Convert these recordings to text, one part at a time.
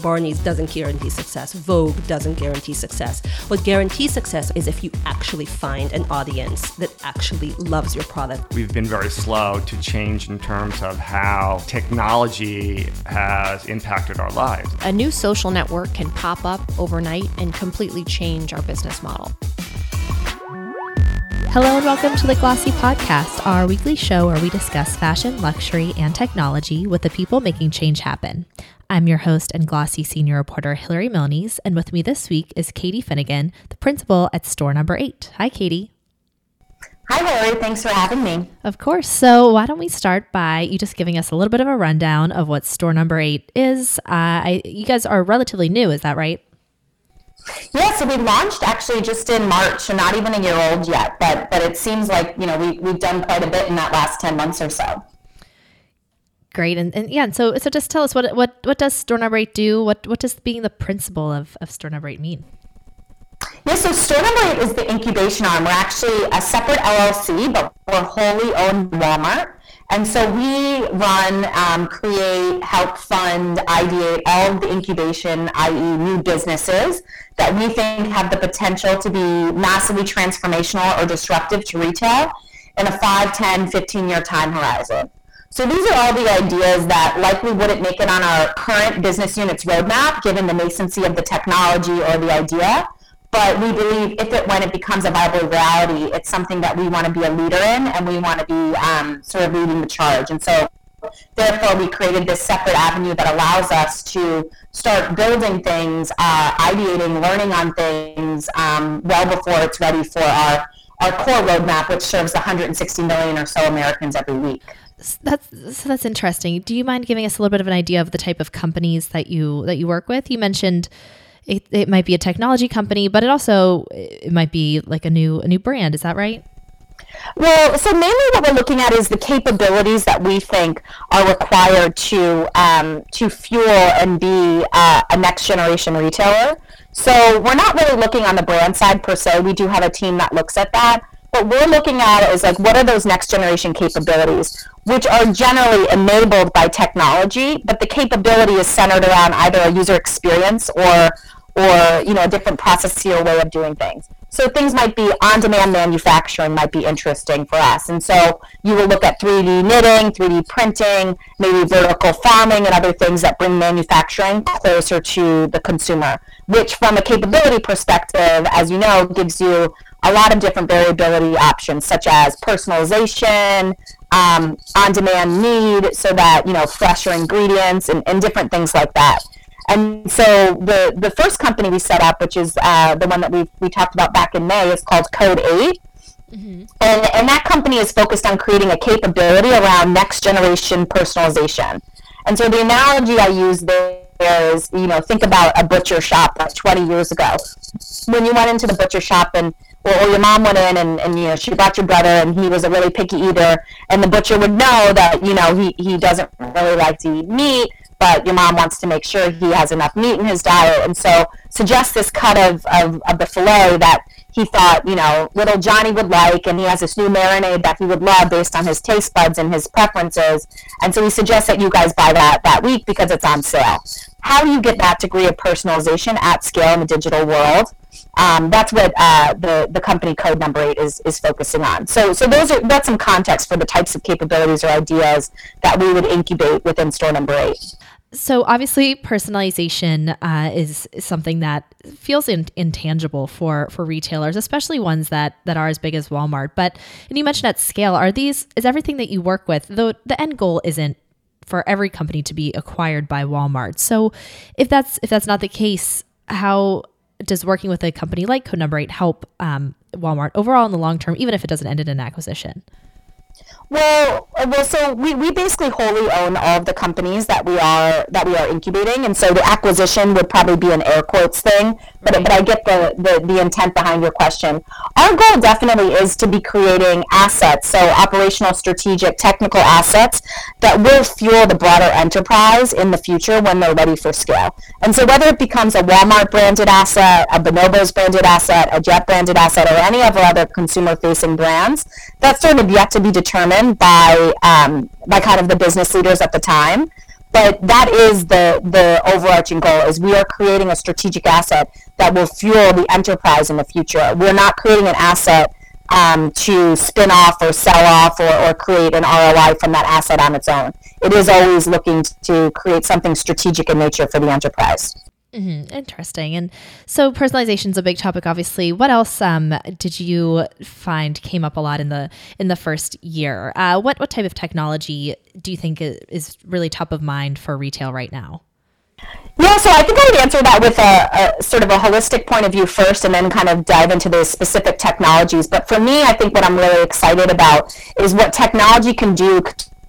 Barneys doesn't guarantee success. Vogue doesn't guarantee success. What guarantees success is if you actually find an audience that actually loves your product. We've been very slow to change in terms of how technology has impacted our lives. A new social network can pop up overnight and completely change our business model. Hello and welcome to the Glossy Podcast, our weekly show where we discuss fashion, luxury, and technology with the people making change happen. I'm your host and Glossy senior reporter Hillary Milnes, and with me this week is Katie Finnegan, the principal at store number eight. Hi, Katie. Hi, Hillary. Thanks for having me. Of course. So, why don't we start by you just giving us a little bit of a rundown of what store number eight is? Uh, I, you guys are relatively new, is that right? Yeah, so we launched actually just in March, so not even a year old yet, but but it seems like you know we we've done quite a bit in that last ten months or so. Great, and, and yeah, and so so just tell us what what what does Store Number Eight do? What what does being the principal of of Store Number Eight mean? Yeah, so Store Number Eight is the incubation arm. We're actually a separate LLC, but we're wholly owned Walmart. And so we run, um, create, help fund, ideate all of the incubation, i.e., new businesses that we think have the potential to be massively transformational or disruptive to retail in a 5, 10, 15 year time horizon. So these are all the ideas that likely wouldn't make it on our current business unit's roadmap given the nascency of the technology or the idea but we believe if it when it becomes a viable reality, it's something that we want to be a leader in, and we want to be um, sort of leading the charge. And so, therefore, we created this separate avenue that allows us to start building things, uh, ideating, learning on things um, well before it's ready for our our core roadmap, which serves 160 million or so Americans every week. That's so that's interesting. Do you mind giving us a little bit of an idea of the type of companies that you that you work with? You mentioned it, it might be a technology company, but it also it might be like a new a new brand. Is that right? Well, so mainly what we're looking at is the capabilities that we think are required to um, to fuel and be uh, a next generation retailer. So we're not really looking on the brand side per se. We do have a team that looks at that. What we're looking at is like what are those next generation capabilities, which are generally enabled by technology, but the capability is centered around either a user experience or or you know a different process or way of doing things. So things might be on-demand manufacturing might be interesting for us, and so you will look at 3D knitting, 3D printing, maybe vertical farming, and other things that bring manufacturing closer to the consumer. Which, from a capability perspective, as you know, gives you a lot of different variability options, such as personalization, um, on-demand need, so that you know fresher ingredients and, and different things like that. And so the, the first company we set up, which is uh, the one that we we talked about back in May, is called Code 8. Mm-hmm. And, and that company is focused on creating a capability around next generation personalization. And so the analogy I use there is, you know, think about a butcher shop that's 20 years ago. When you went into the butcher shop and or, or your mom went in and, and you know she brought your brother and he was a really picky eater and the butcher would know that you know he, he doesn't really like to eat meat but your mom wants to make sure he has enough meat in his diet. And so suggest this cut of, of, of the filet that he thought, you know, little Johnny would like, and he has this new marinade that he would love based on his taste buds and his preferences. And so we suggest that you guys buy that that week because it's on sale. How do you get that degree of personalization at scale in the digital world? Um, that's what uh, the the company code number eight is is focusing on. So so those are that's some context for the types of capabilities or ideas that we would incubate within store number eight. So obviously, personalization uh, is, something that feels in, intangible for for retailers, especially ones that that are as big as Walmart. But and you mentioned at scale, are these is everything that you work with? Though the end goal isn't for every company to be acquired by Walmart. So if that's if that's not the case, how does working with a company like Code Number Eight help um, Walmart overall in the long term, even if it doesn't end in an acquisition? Well, uh, well, so we, we basically wholly own all of the companies that we are that we are incubating, and so the acquisition would probably be an air quotes thing. But but I get the, the the intent behind your question. Our goal definitely is to be creating assets, so operational, strategic, technical assets that will fuel the broader enterprise in the future when they're ready for scale. And so whether it becomes a Walmart branded asset, a Bonobos branded asset, a Jet branded asset, or any of our other consumer facing brands, that's sort of yet to be determined by um, by kind of the business leaders at the time. but that is the the overarching goal is we are creating a strategic asset that will fuel the enterprise in the future we're not creating an asset um, to spin off or sell off or, or create an ROI from that asset on its own. It is always looking to create something strategic in nature for the enterprise. Mm-hmm. Interesting. And so personalization is a big topic, obviously. What else um, did you find came up a lot in the in the first year? Uh, what what type of technology do you think is really top of mind for retail right now? Yeah, so I think I would answer that with a, a, sort of a holistic point of view first, and then kind of dive into the specific technologies. But for me, I think what I'm really excited about is what technology can do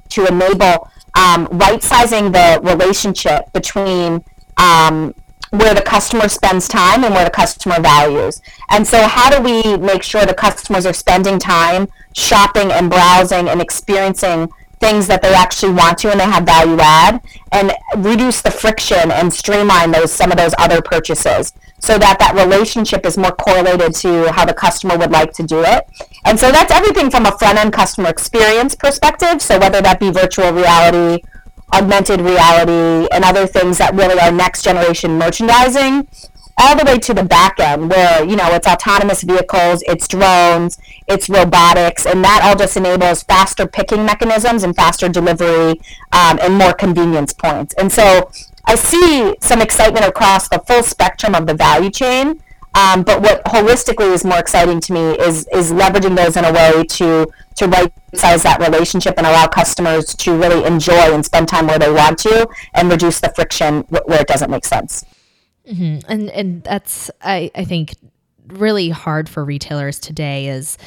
to enable um, right sizing the relationship between um, where the customer spends time and where the customer values. And so, how do we make sure the customers are spending time shopping and browsing and experiencing things that they actually want to and they have value add and reduce the friction and streamline those some of those other purchases so that that relationship is more correlated to how the customer would like to do it and so that's everything from a front end customer experience perspective so whether that be virtual reality augmented reality and other things that really are next generation merchandising all the way to the back end where you know it's autonomous vehicles it's drones it's robotics and that all just enables faster picking mechanisms and faster delivery um, and more convenience points. And so i see some excitement across the full spectrum of the value chain um, but what holistically is more exciting to me is is leveraging those in a way to to right size that relationship and allow customers to really enjoy and spend time where they want to and reduce the friction where it doesn't make sense Mm-hmm. And and that's I I think really hard for retailers today is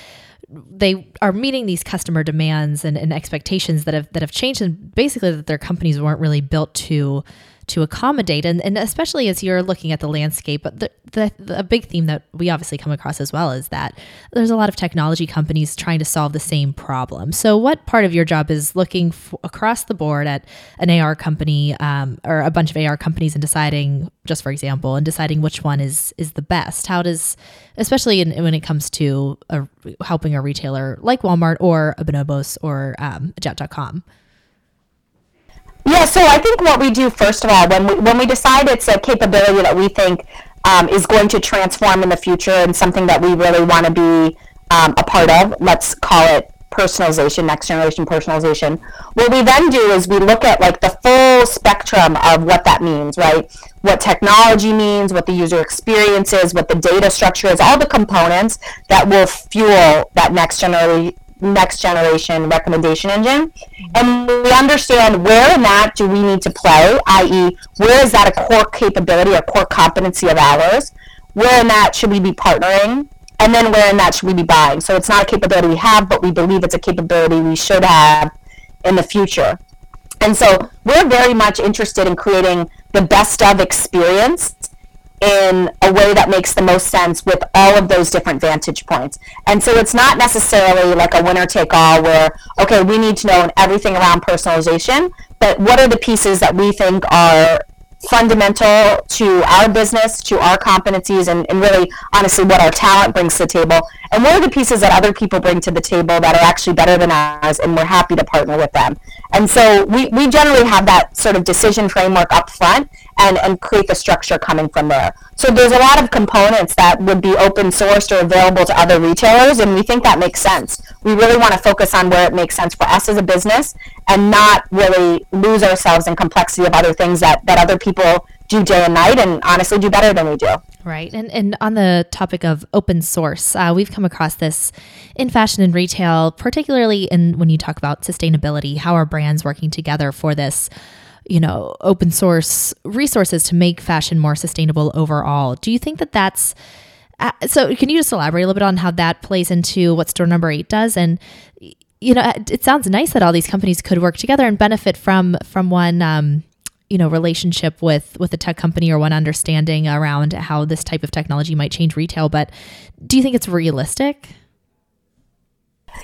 they are meeting these customer demands and, and expectations that have that have changed and basically that their companies weren't really built to to accommodate and, and especially as you're looking at the landscape the, the, the big theme that we obviously come across as well is that there's a lot of technology companies trying to solve the same problem. So what part of your job is looking f- across the board at an ar company um, or a bunch of ar companies and deciding just for example and deciding which one is is the best? How does especially in, when it comes to a, helping a retailer like walmart or a bonobos or um, jet.com yeah, so I think what we do first of all, when we when we decide it's a capability that we think um, is going to transform in the future and something that we really want to be um, a part of, let's call it personalization, next generation personalization. What we then do is we look at like the full spectrum of what that means, right? What technology means, what the user experience is, what the data structure is, all the components that will fuel that next generation next generation recommendation engine. And we understand where in that do we need to play, i.e., where is that a core capability or core competency of ours? Where in that should we be partnering? And then where in that should we be buying? So it's not a capability we have, but we believe it's a capability we should have in the future. And so we're very much interested in creating the best of experience in a way that makes the most sense with all of those different vantage points. And so it's not necessarily like a winner take all where, okay, we need to know everything around personalization, but what are the pieces that we think are fundamental to our business, to our competencies, and, and really, honestly, what our talent brings to the table. And what are the pieces that other people bring to the table that are actually better than ours, and we're happy to partner with them. And so we, we generally have that sort of decision framework up front and, and create the structure coming from there. So there's a lot of components that would be open sourced or available to other retailers, and we think that makes sense. We really want to focus on where it makes sense for us as a business and not really lose ourselves in complexity of other things that, that other people do day and night and honestly do better than we do. Right. And, and on the topic of open source, uh, we've come across this in fashion and retail, particularly in when you talk about sustainability, how are brands working together for this you know open source resources to make fashion more sustainable overall do you think that that's uh, so can you just elaborate a little bit on how that plays into what store number eight does and you know it sounds nice that all these companies could work together and benefit from from one um, you know relationship with with a tech company or one understanding around how this type of technology might change retail but do you think it's realistic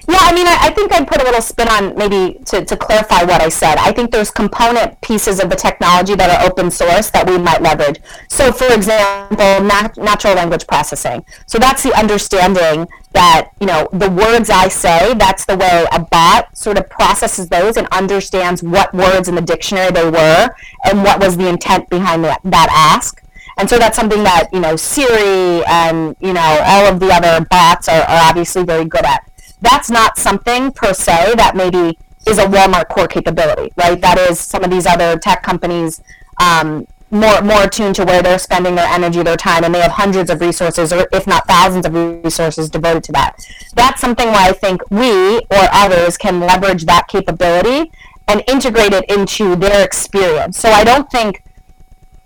Yeah, I mean, I, I, think I'd put a little spin on maybe to, to clarify what I said. I think there's component pieces of the technology that are open source that we might leverage. So, for example, nat- natural language processing. So that's the understanding that, you know, the words I say, that's the way a bot sort of processes those and understands what words in the dictionary they were and what was the intent behind that, that ask. And so that's something that, you know, Siri and, you know, all of the other bots are, are obviously very good at that's not something per se that maybe is a Walmart core capability, right? That is some of these other tech companies um, more more attuned to where they're spending their energy, their time, and they have hundreds of resources, or if not thousands of resources devoted to that. That's something where I think we or others can leverage that capability and integrate it into their experience. So I don't think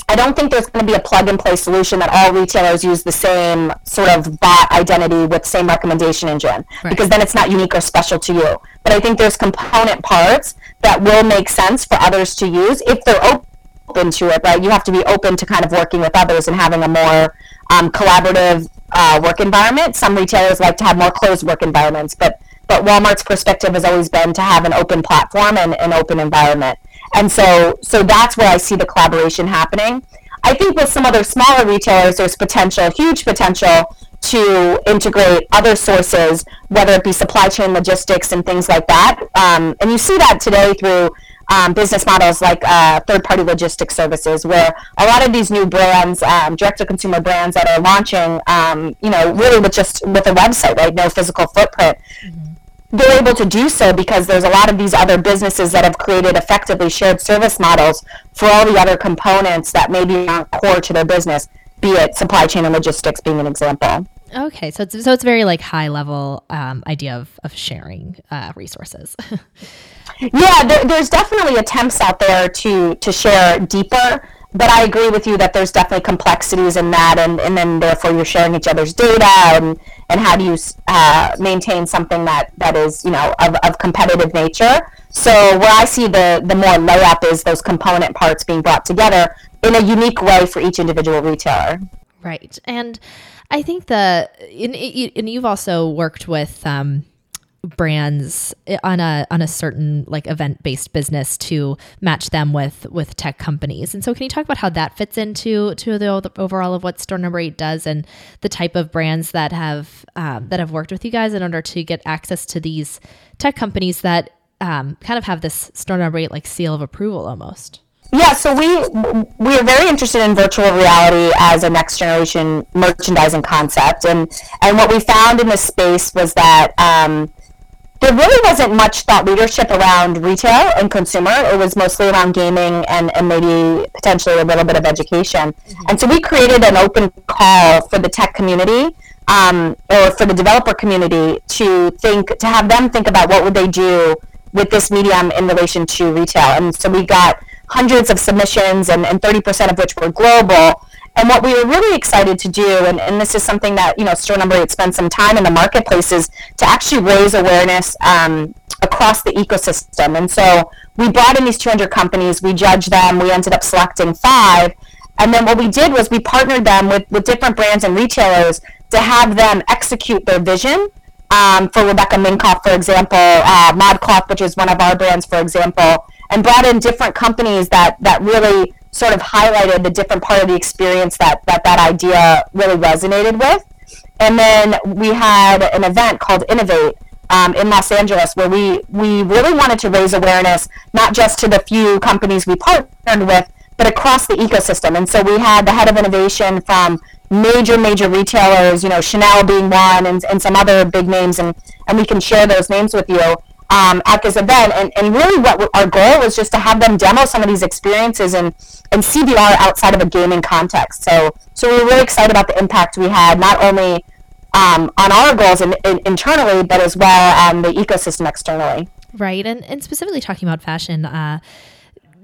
I don't think there's going to be a plug and play solution that all retailers use the same sort of bot identity with same recommendation engine right. because then it's not unique or special to you. But I think there's component parts that will make sense for others to use if they're open to it, but You have to be open to kind of working with others and having a more um, collaborative uh, work environment. Some retailers like to have more closed work environments, but but Walmart's perspective has always been to have an open platform and an open environment. And so, so that's where I see the collaboration happening. I think with some other smaller retailers, there's potential, huge potential to integrate other sources, whether it be supply chain logistics and things like that. Um, and you see that today through um, business models like uh, third-party logistics services, where a lot of these new brands, um, direct-to-consumer brands that are launching, um, you know, really with just with a website, right, no physical footprint. Mm-hmm they're able to do so because there's a lot of these other businesses that have created effectively shared service models for all the other components that maybe aren't core to their business, be it supply chain and logistics being an example. Okay, so it's so it's very like high level um, idea of of sharing uh, resources. yeah, there, there's definitely attempts out there to to share deeper but I agree with you that there's definitely complexities in that, and, and then therefore you're sharing each other's data, and, and how do you uh, maintain something that, that is you know of, of competitive nature. So where I see the the more layup is those component parts being brought together in a unique way for each individual retailer. Right, and I think the and, and you've also worked with. Um, brands on a on a certain like event based business to match them with with tech companies. And so, can you talk about how that fits into to the, overall of what Store Number Eight does and the type of brands that have um, that have worked with you guys in order to get access to these tech companies that um, kind of have this Store Number Eight like seal of approval almost. Yeah, so we we are very interested in virtual reality as a next generation merchandising concept, and and what we found in this space was that um, there really wasn't much thought leadership around retail and consumer. It was mostly around gaming and, and maybe potentially a little bit of education. Mm-hmm. And so we created an open call for the tech community um, or for the developer community to think, to have them think about what would they do with this medium in relation to retail. And so we got hundreds of submissions and, and 30% of which were global. And what we were really excited to do, and, and this is something that, you know, Store Number 8 spent some time in the marketplace, is to actually raise awareness um, across the ecosystem. And so we brought in these 200 companies, we judged them, we ended up selecting five. And then what we did was we partnered them with, with different brands and retailers to have them execute their vision. Um, for Rebecca Minkoff, for example, uh, ModCloth, which is one of our brands, for example, and brought in different companies that, that really sort of highlighted the different part of the experience that that, that idea really resonated with. And then we had an event called Innovate um, in Los Angeles where we, we really wanted to raise awareness, not just to the few companies we partnered with, but across the ecosystem. And so we had the head of innovation from major, major retailers, you know, Chanel being one and, and some other big names, and, and we can share those names with you um, at this event. And, and really, what our goal was just to have them demo some of these experiences and, and see VR outside of a gaming context. So, so we were really excited about the impact we had, not only um, on our goals in, in, internally, but as well on the ecosystem externally. Right. And, and specifically talking about fashion, uh,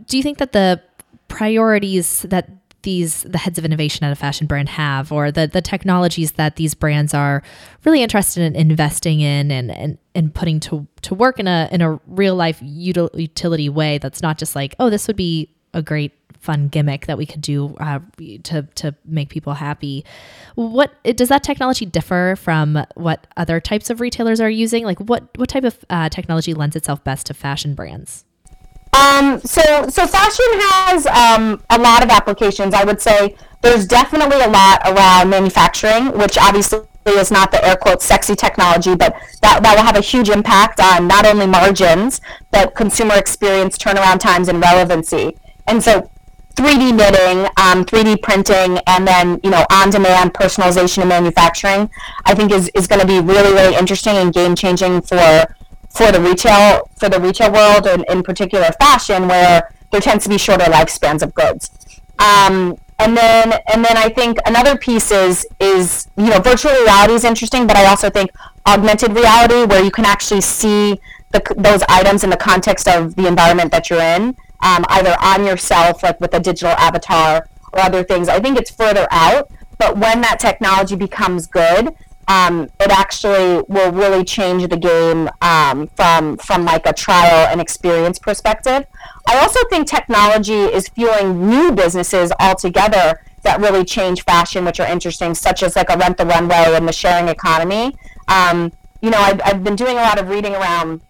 do you think that the priorities that these the heads of innovation at a fashion brand have or the the technologies that these brands are really interested in investing in and and, and putting to to work in a in a real life utility way that's not just like oh this would be a great fun gimmick that we could do uh, to to make people happy. What does that technology differ from what other types of retailers are using? Like what what type of uh, technology lends itself best to fashion brands? Um, so, so fashion has um, a lot of applications. I would say there's definitely a lot around manufacturing, which obviously is not the air quotes sexy technology, but that, that will have a huge impact on not only margins, but consumer experience, turnaround times, and relevancy. And so 3D knitting, um, 3D printing, and then you know on-demand personalization and manufacturing, I think is, is going to be really really interesting and game changing for for the retail for the retail world and in particular fashion where there tends to be shorter lifespans of goods. Um, and then and then I think another piece is is you know virtual reality is interesting but I also think augmented reality where you can actually see the, those items in the context of the environment that you're in um, either on yourself like with a digital avatar or other things. I think it's further out but when that technology becomes good um, it actually will really change the game um, from from like a trial and experience perspective. I also think technology is fueling new businesses altogether that really change fashion, which are interesting, such as like a rent the runway and the sharing economy. Um, you know, I've, I've been doing a lot of reading around,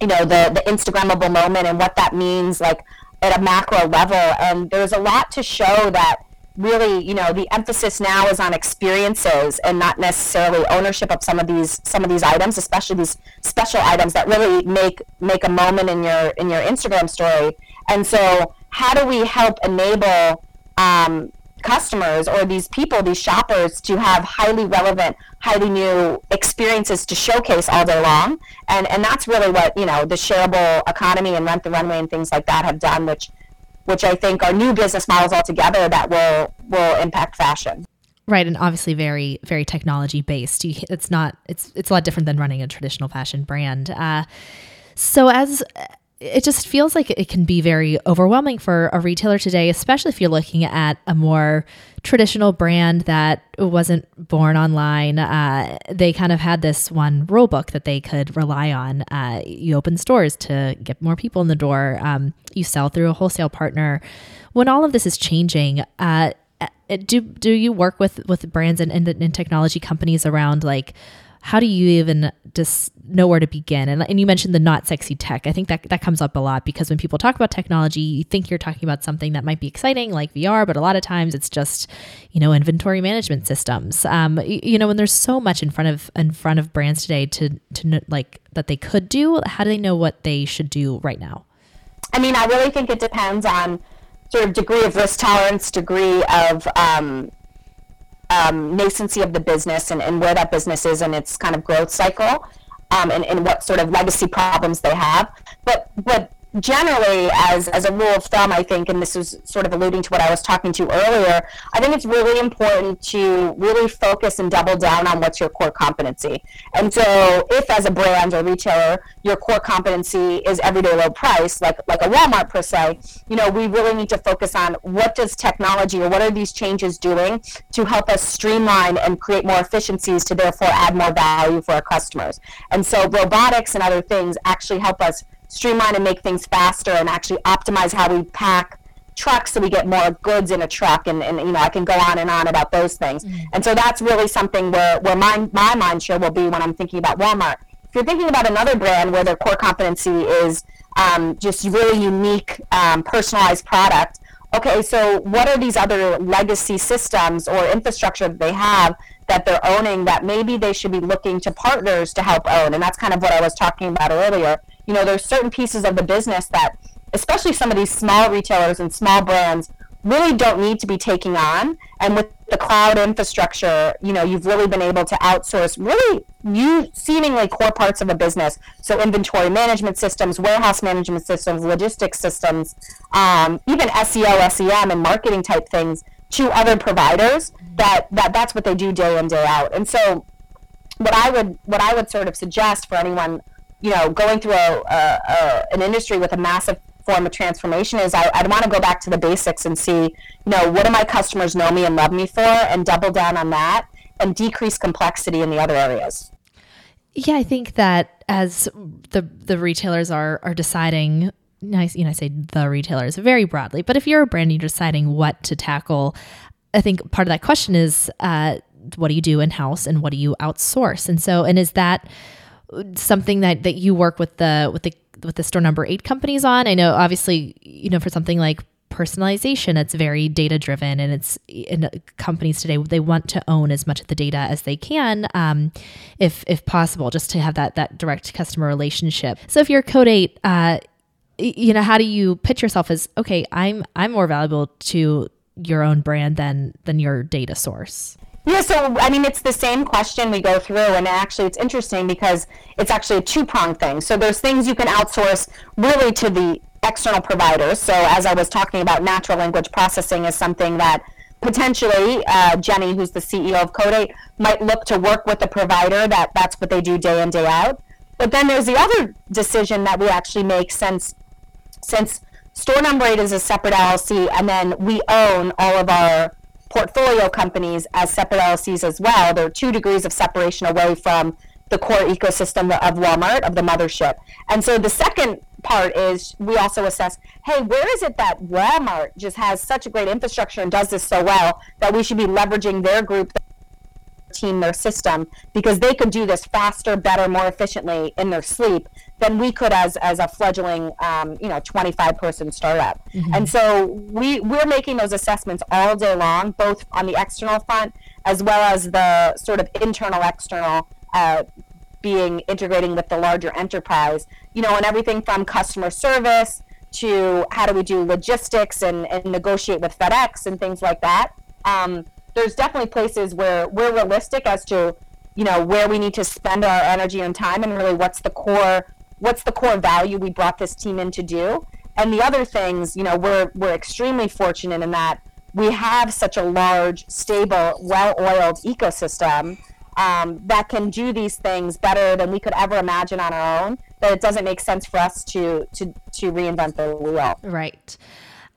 you know, the the Instagrammable moment and what that means, like at a macro level. And there's a lot to show that really, you know, the emphasis now is on experiences and not necessarily ownership of some of these some of these items, especially these special items that really make make a moment in your in your Instagram story. And so, how do we help enable um, customers or these people, these shoppers, to have highly relevant, highly new experiences to showcase all day long? And and that's really what you know the shareable economy and rent the runway and things like that have done, which which I think are new business models altogether that will will impact fashion. Right, and obviously very very technology based. You, it's not it's it's a lot different than running a traditional fashion brand. Uh, so as it just feels like it can be very overwhelming for a retailer today, especially if you're looking at a more traditional brand that wasn't born online. Uh, they kind of had this one rule book that they could rely on. Uh, you open stores to get more people in the door, um, you sell through a wholesale partner. When all of this is changing, uh, do do you work with with brands and, and, and technology companies around like how do you even just know where to begin? And, and you mentioned the not sexy tech. I think that that comes up a lot because when people talk about technology, you think you're talking about something that might be exciting like VR, but a lot of times it's just, you know, inventory management systems. Um, you, you know, when there's so much in front of in front of brands today to to like that they could do, how do they know what they should do right now? I mean, I really think it depends on sort of degree of risk tolerance, degree of um, um, nascency of the business and, and where that business is in its kind of growth cycle um, and, and what sort of legacy problems they have. But but generally, as, as a rule of thumb, I think, and this is sort of alluding to what I was talking to earlier, I think it's really important to really focus and double down on what's your core competency. And so, if as a brand or retailer, your core competency is everyday low price, like like a Walmart per se, you know, we really need to focus on what does technology or what are these changes doing to help us streamline and create more efficiencies to therefore add more value for our customers. And so, robotics and other things actually help us streamline and make things faster and actually optimize how we pack trucks so we get more goods in a truck and, and you know I can go on and on about those things. Mm-hmm. And so that's really something where, where my, my mind share will be when I'm thinking about Walmart. If you're thinking about another brand where their core competency is um, just really unique, um, personalized product, okay, so what are these other legacy systems or infrastructure that they have that they're owning that maybe they should be looking to partners to help own? And that's kind of what I was talking about earlier you know, there's certain pieces of the business that, especially some of these small retailers and small brands, really don't need to be taking on. And with the cloud infrastructure, you know, you've really been able to outsource really you seemingly core parts of a business. So inventory management systems, warehouse management systems, logistics systems, um, even SEO, SEM, and marketing type things to other providers. That that that's what they do day in day out. And so, what I would what I would sort of suggest for anyone you know, going through a, a, a, an industry with a massive form of transformation is I, I'd want to go back to the basics and see, you know, what do my customers know me and love me for, and double down on that, and decrease complexity in the other areas. Yeah, I think that as the the retailers are are deciding nice, you know, I say the retailers very broadly, but if you're a brand you're deciding what to tackle, I think part of that question is uh, what do you do in house and what do you outsource? And so, and is that something that that you work with the with the with the store number eight companies on? I know, obviously, you know, for something like personalization it's very data driven and it's in companies today they want to own as much of the data as they can um, if if possible just to have that that direct customer relationship so if you're code 8 uh, you know how do you pitch yourself as okay i'm i'm more valuable to your own brand than than your data source yeah, so I mean, it's the same question we go through, and actually, it's interesting because it's actually a two pronged thing. So, there's things you can outsource really to the external providers. So, as I was talking about, natural language processing is something that potentially uh, Jenny, who's the CEO of Code8, might look to work with the provider that that's what they do day in, day out. But then there's the other decision that we actually make since since store number eight is a separate LLC, and then we own all of our portfolio companies as separate LLCs as well. There are two degrees of separation away from the core ecosystem of Walmart, of the mothership. And so the second part is we also assess hey, where is it that Walmart just has such a great infrastructure and does this so well that we should be leveraging their group? Team their system because they could do this faster, better, more efficiently in their sleep than we could as as a fledgling um, you know 25 person startup. Mm-hmm. And so we we're making those assessments all day long, both on the external front as well as the sort of internal external. Uh, being integrating with the larger enterprise, you know, and everything from customer service to how do we do logistics and, and negotiate with FedEx and things like that. Um, there's definitely places where we're realistic as to you know where we need to spend our energy and time and really what's the core what's the core value we brought this team in to do. And the other things you know we're we're extremely fortunate in that we have such a large stable well-oiled ecosystem um, that can do these things better than we could ever imagine on our own that it doesn't make sense for us to to to reinvent the wheel. Right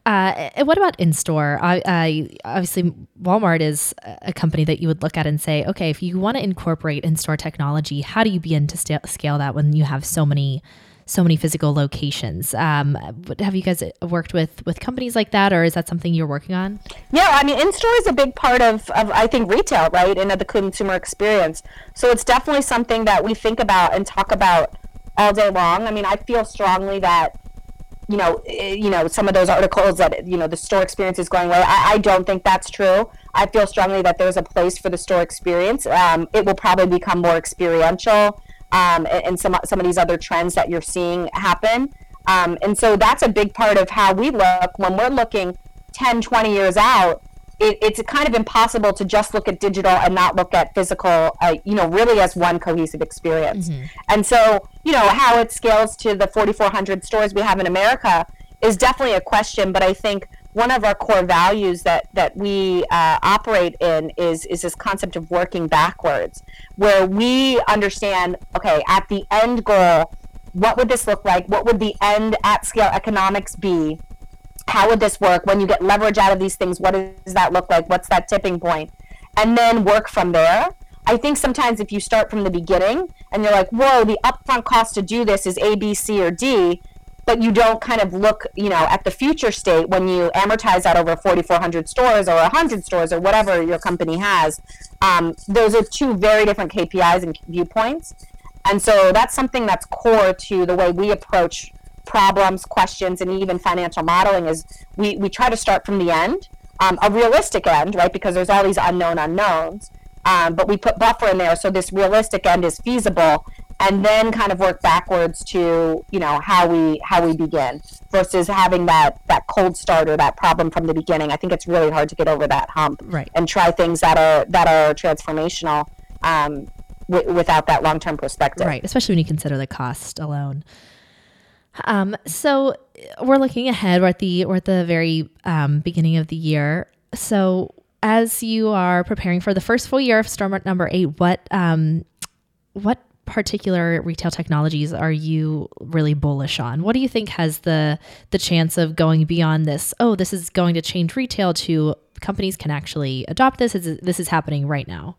uh, what about in store? I, obviously, Walmart is a company that you would look at and say, okay, if you want to incorporate in store technology, how do you begin to st- scale that when you have so many, so many physical locations? Um, have you guys worked with with companies like that, or is that something you're working on? Yeah, I mean, in store is a big part of, of I think retail, right, and of the consumer experience. So it's definitely something that we think about and talk about all day long. I mean, I feel strongly that you know, eh, you know, some of those articles that you know the store experience is going away. I, I don't think that's true. I feel strongly that there's a place for the store experience. Um, it will probably become more experiential, um, and, and, some some of these other trends that you're seeing happen. Um, and so that's a big part of how we look when we're looking 10, 20 years out it, it's kind of impossible to just look at digital and not look at physical, uh, you know, really as one cohesive experience. Mm-hmm. And so, you know, how it scales to the 4,400 stores we have in America is definitely a question. But I think one of our core values that that we uh, operate in is is this concept of working backwards, where we understand, okay, at the end goal, what would this look like? What would the end at scale economics be? How would this work? When you get leverage out of these things what does that look like? What's that tipping point? And then work from there. I think sometimes if you start from the beginning and you're like whoa the upfront cost to do this is a b c or d but you don't kind of look you know at the future state when you amortize that over 4400 stores or 100 stores or whatever your company has um, those are two very different kpis and viewpoints. And so that's something that's core to the way we approach problems, questions, and even financial modeling is we, we try to start from the end, um, a realistic end, right? Because there's all these unknown unknowns. Um, but we put buffer in there so this realistic end is feasible and then kind of work backwards to you know how we how we begin versus having that that cold start or that problem from the beginning i think it's really hard to get over that hump right. and try things that are that are transformational um, w- without that long-term perspective right especially when you consider the cost alone um, so we're looking ahead. We're at the we're at the very um, beginning of the year. So as you are preparing for the first full year of Store Number Eight, what um, what particular retail technologies are you really bullish on? What do you think has the the chance of going beyond this? Oh, this is going to change retail. To companies can actually adopt this. This is, this is happening right now.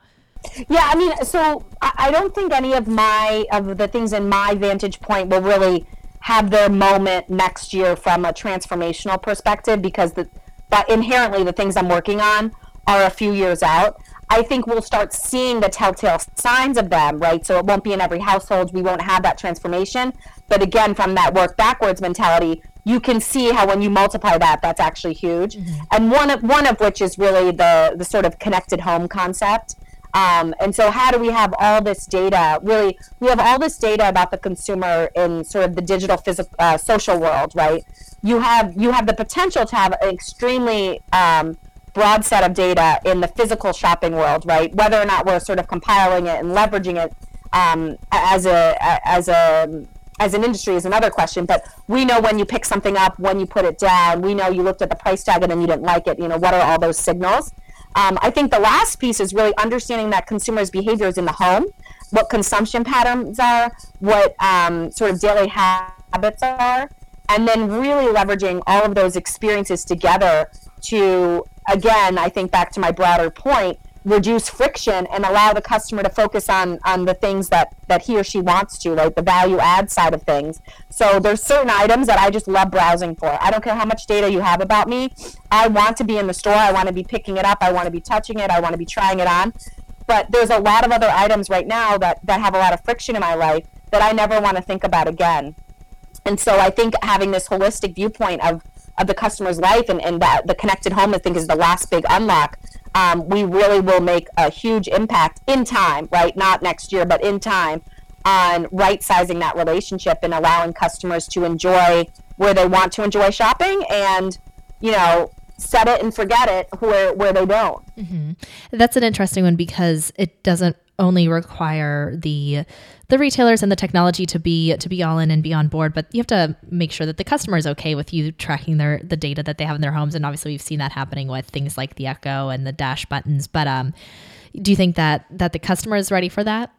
Yeah, I mean, so I don't think any of my of the things in my vantage point will really have their moment next year from a transformational perspective because the, that inherently the things I'm working on are a few years out. I think we'll start seeing the telltale signs of them, right? So it won't be in every household. We won't have that transformation. But again, from that work backwards mentality, you can see how when you multiply that, that's actually huge. Mm-hmm. And one of one of which is really the the sort of connected home concept. Um, and so, how do we have all this data? Really, we have all this data about the consumer in sort of the digital, physical, uh, social world, right? You have you have the potential to have an extremely um, broad set of data in the physical shopping world, right? Whether or not we're sort of compiling it and leveraging it um, as a as a as an industry is another question, but we know when you pick something up, when you put it down. We know you looked at the price tag and then you didn't like it. You know, what are all those signals? Um, I think the last piece is really understanding that consumers' behaviors in the home, what consumption patterns are, what um, sort of daily habits are, and then really leveraging all of those experiences together to, again, I think back to my broader point, reduce friction and allow the customer to focus on on the things that that he or she wants to like the value add side of things. So there's certain items that i just love browsing for. I don't care how much data you have about me. I want to be in the store. I want to be picking it up. I want to be touching it. I want to be trying it on. But there's a lot of other items right now that that have a lot of friction in my life that i never want to think about again. And so i think having this holistic viewpoint of of the customer's life and, and that the connected home i think is the last big unlock um, we really will make a huge impact in time, right? Not next year, but in time on right sizing that relationship and allowing customers to enjoy where they want to enjoy shopping and, you know, set it and forget it where, where they don't. Mm-hmm. That's an interesting one because it doesn't only require the the retailers and the technology to be to be all in and be on board but you have to make sure that the customer is okay with you tracking their the data that they have in their homes. And obviously we've seen that happening with things like the echo and the dash buttons. But um do you think that that the customer is ready for that?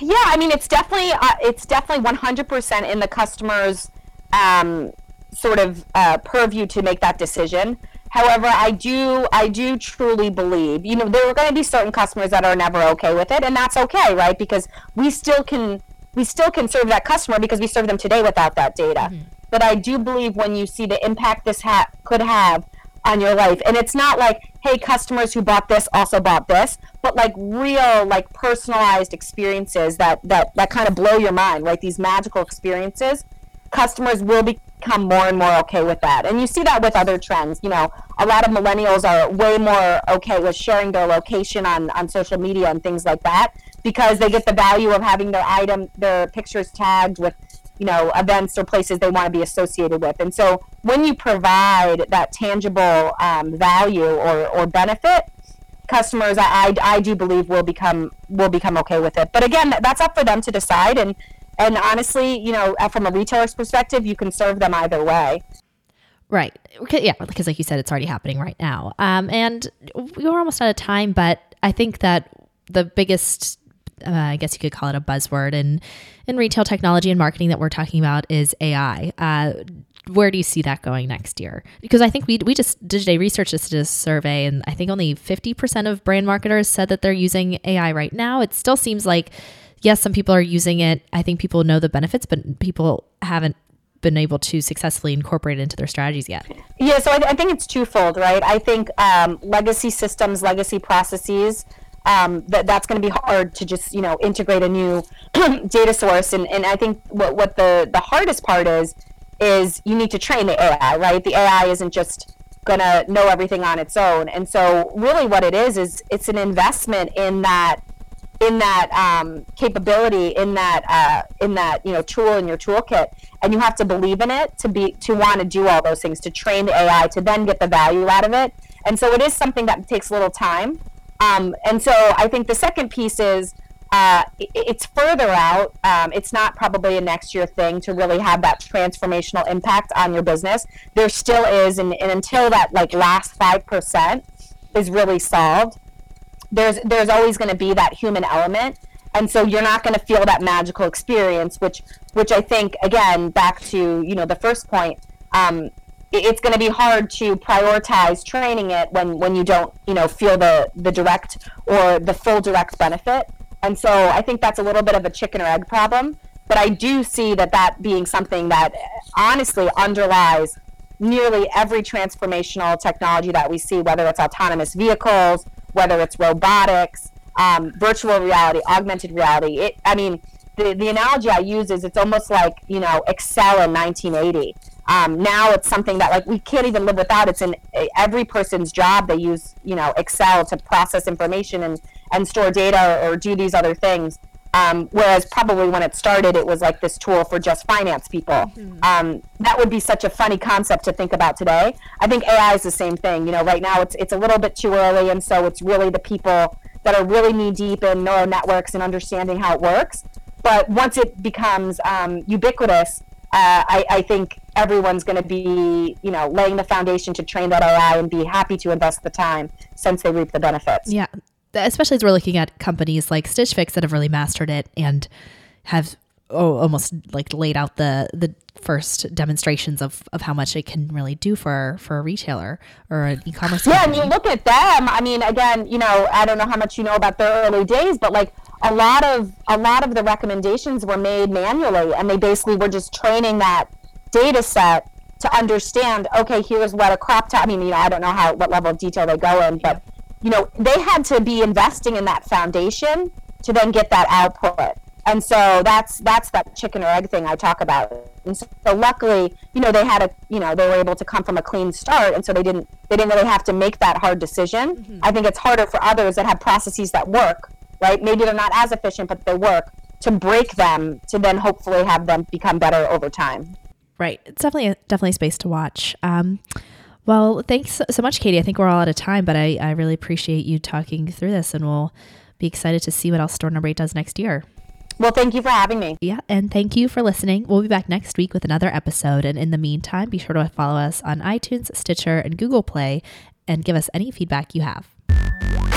Yeah i mean it's definitely uh, it's definitely 100% in the customer's um, sort of uh, purview to make that decision However, I do I do truly believe, you know, there are going to be certain customers that are never okay with it, and that's okay, right? Because we still can we still can serve that customer because we serve them today without that data. Mm-hmm. But I do believe when you see the impact this ha- could have on your life, and it's not like, hey, customers who bought this also bought this, but like real, like personalized experiences that that that kind of blow your mind, right? These magical experiences customers will become more and more okay with that. And you see that with other trends. You know, a lot of millennials are way more okay with sharing their location on, on social media and things like that because they get the value of having their item, their pictures tagged with, you know, events or places they want to be associated with. And so when you provide that tangible um, value or, or benefit, customers I, I, I do believe will become will become okay with it. But again, that's up for them to decide and and honestly, you know, uh, from a retailer's perspective, you can serve them either way. Right. Yeah, because like you said, it's already happening right now. Um, and we're almost out of time, but I think that the biggest, uh, I guess you could call it a buzzword in in retail technology and marketing that we're talking about is AI. Uh, where do you see that going next year? Because I think we we just did a research a survey, and I think only fifty percent of brand marketers said that they're using AI right now. It still seems like yes, some people are using it. I think people know the benefits, but people haven't been able to successfully incorporate it into their strategies yet. Yeah, so I, I think it's twofold, right? I think um, legacy systems, legacy processes, um, that that's going to be hard to just you know integrate a new data source, and, and I think what what the the hardest part is is you need to train the AI, right? The AI isn't just going to know everything on its own, and so really what it is is it's an investment in that in that um, capability, in that uh, in that you know tool in your toolkit, and you have to believe in it to be to want to do all those things, to train the AI, to then get the value out of it. And so it is something that takes a little time. Um, and so I think the second piece is uh, it's further out. Um, it's not probably a next year thing to really have that transformational impact on your business. There still is, and, and until that like last five percent is really solved, there's there's always going to be that human element. And so you're not going to feel that magical experience which which i think again back to you know the first point um, it's going to be hard to prioritize training it when when you don't you know feel the the direct or the full direct benefit. And so i think that's a little bit of a chicken or egg problem. But I do see that that being something that honestly underlies nearly every transformational technology that we see, whether it's autonomous vehicles, whether it's robotics, um, virtual reality, augmented reality. It, I mean, the, the analogy I use is it's almost like, you know, Excel in 1980. Um, now it's something that like we can't even live without. It's in every person's job. They use, you know, Excel to process information and, and store data or, or do these other things. Um, whereas probably when it started, it was like this tool for just finance people. Mm-hmm. Um, that would be such a funny concept to think about today. I think AI is the same thing. You know, right now it's it's a little bit too early, and so it's really the people that are really knee deep in neural networks and understanding how it works. But once it becomes um, ubiquitous, uh, I, I, think everyone's going to be, you know, laying the foundation to train that AI and be happy to invest the time since they reap the benefits. Yeah, especially as we're looking at companies like Stitch Fix that have really mastered it and have oh, almost like laid out the the first demonstrations of, of how much it can really do for for a retailer or an e-commerce. Yeah, company. and you look at them. I mean, again, you know, I don't know how much you know about their early days, but like a lot of a lot of the recommendations were made manually, and they basically were just training that data set to understand. Okay, here's what a crop top. I mean, you know, I don't know how what level of detail they go in, but you know, they had to be investing in that foundation to then get that output. And so that's that's that chicken or egg thing I talk about. And so, so, luckily, you know, they had a you know, they were able to come from a clean start and so they didn't they didn't really have to make that hard decision. Mm-hmm. I think it's harder for others that have processes that work, right? Maybe they're not as efficient but they work to break them to then hopefully have them become better over time. Right. It's definitely definitely space to watch. Um, well, thanks so much, Katie. I think we're all out of time, but I, I really appreciate you talking through this, and we'll be excited to see what else Store Number 8 does next year. Well, thank you for having me. Yeah, and thank you for listening. We'll be back next week with another episode. And in the meantime, be sure to follow us on iTunes, Stitcher, and Google Play and give us any feedback you have.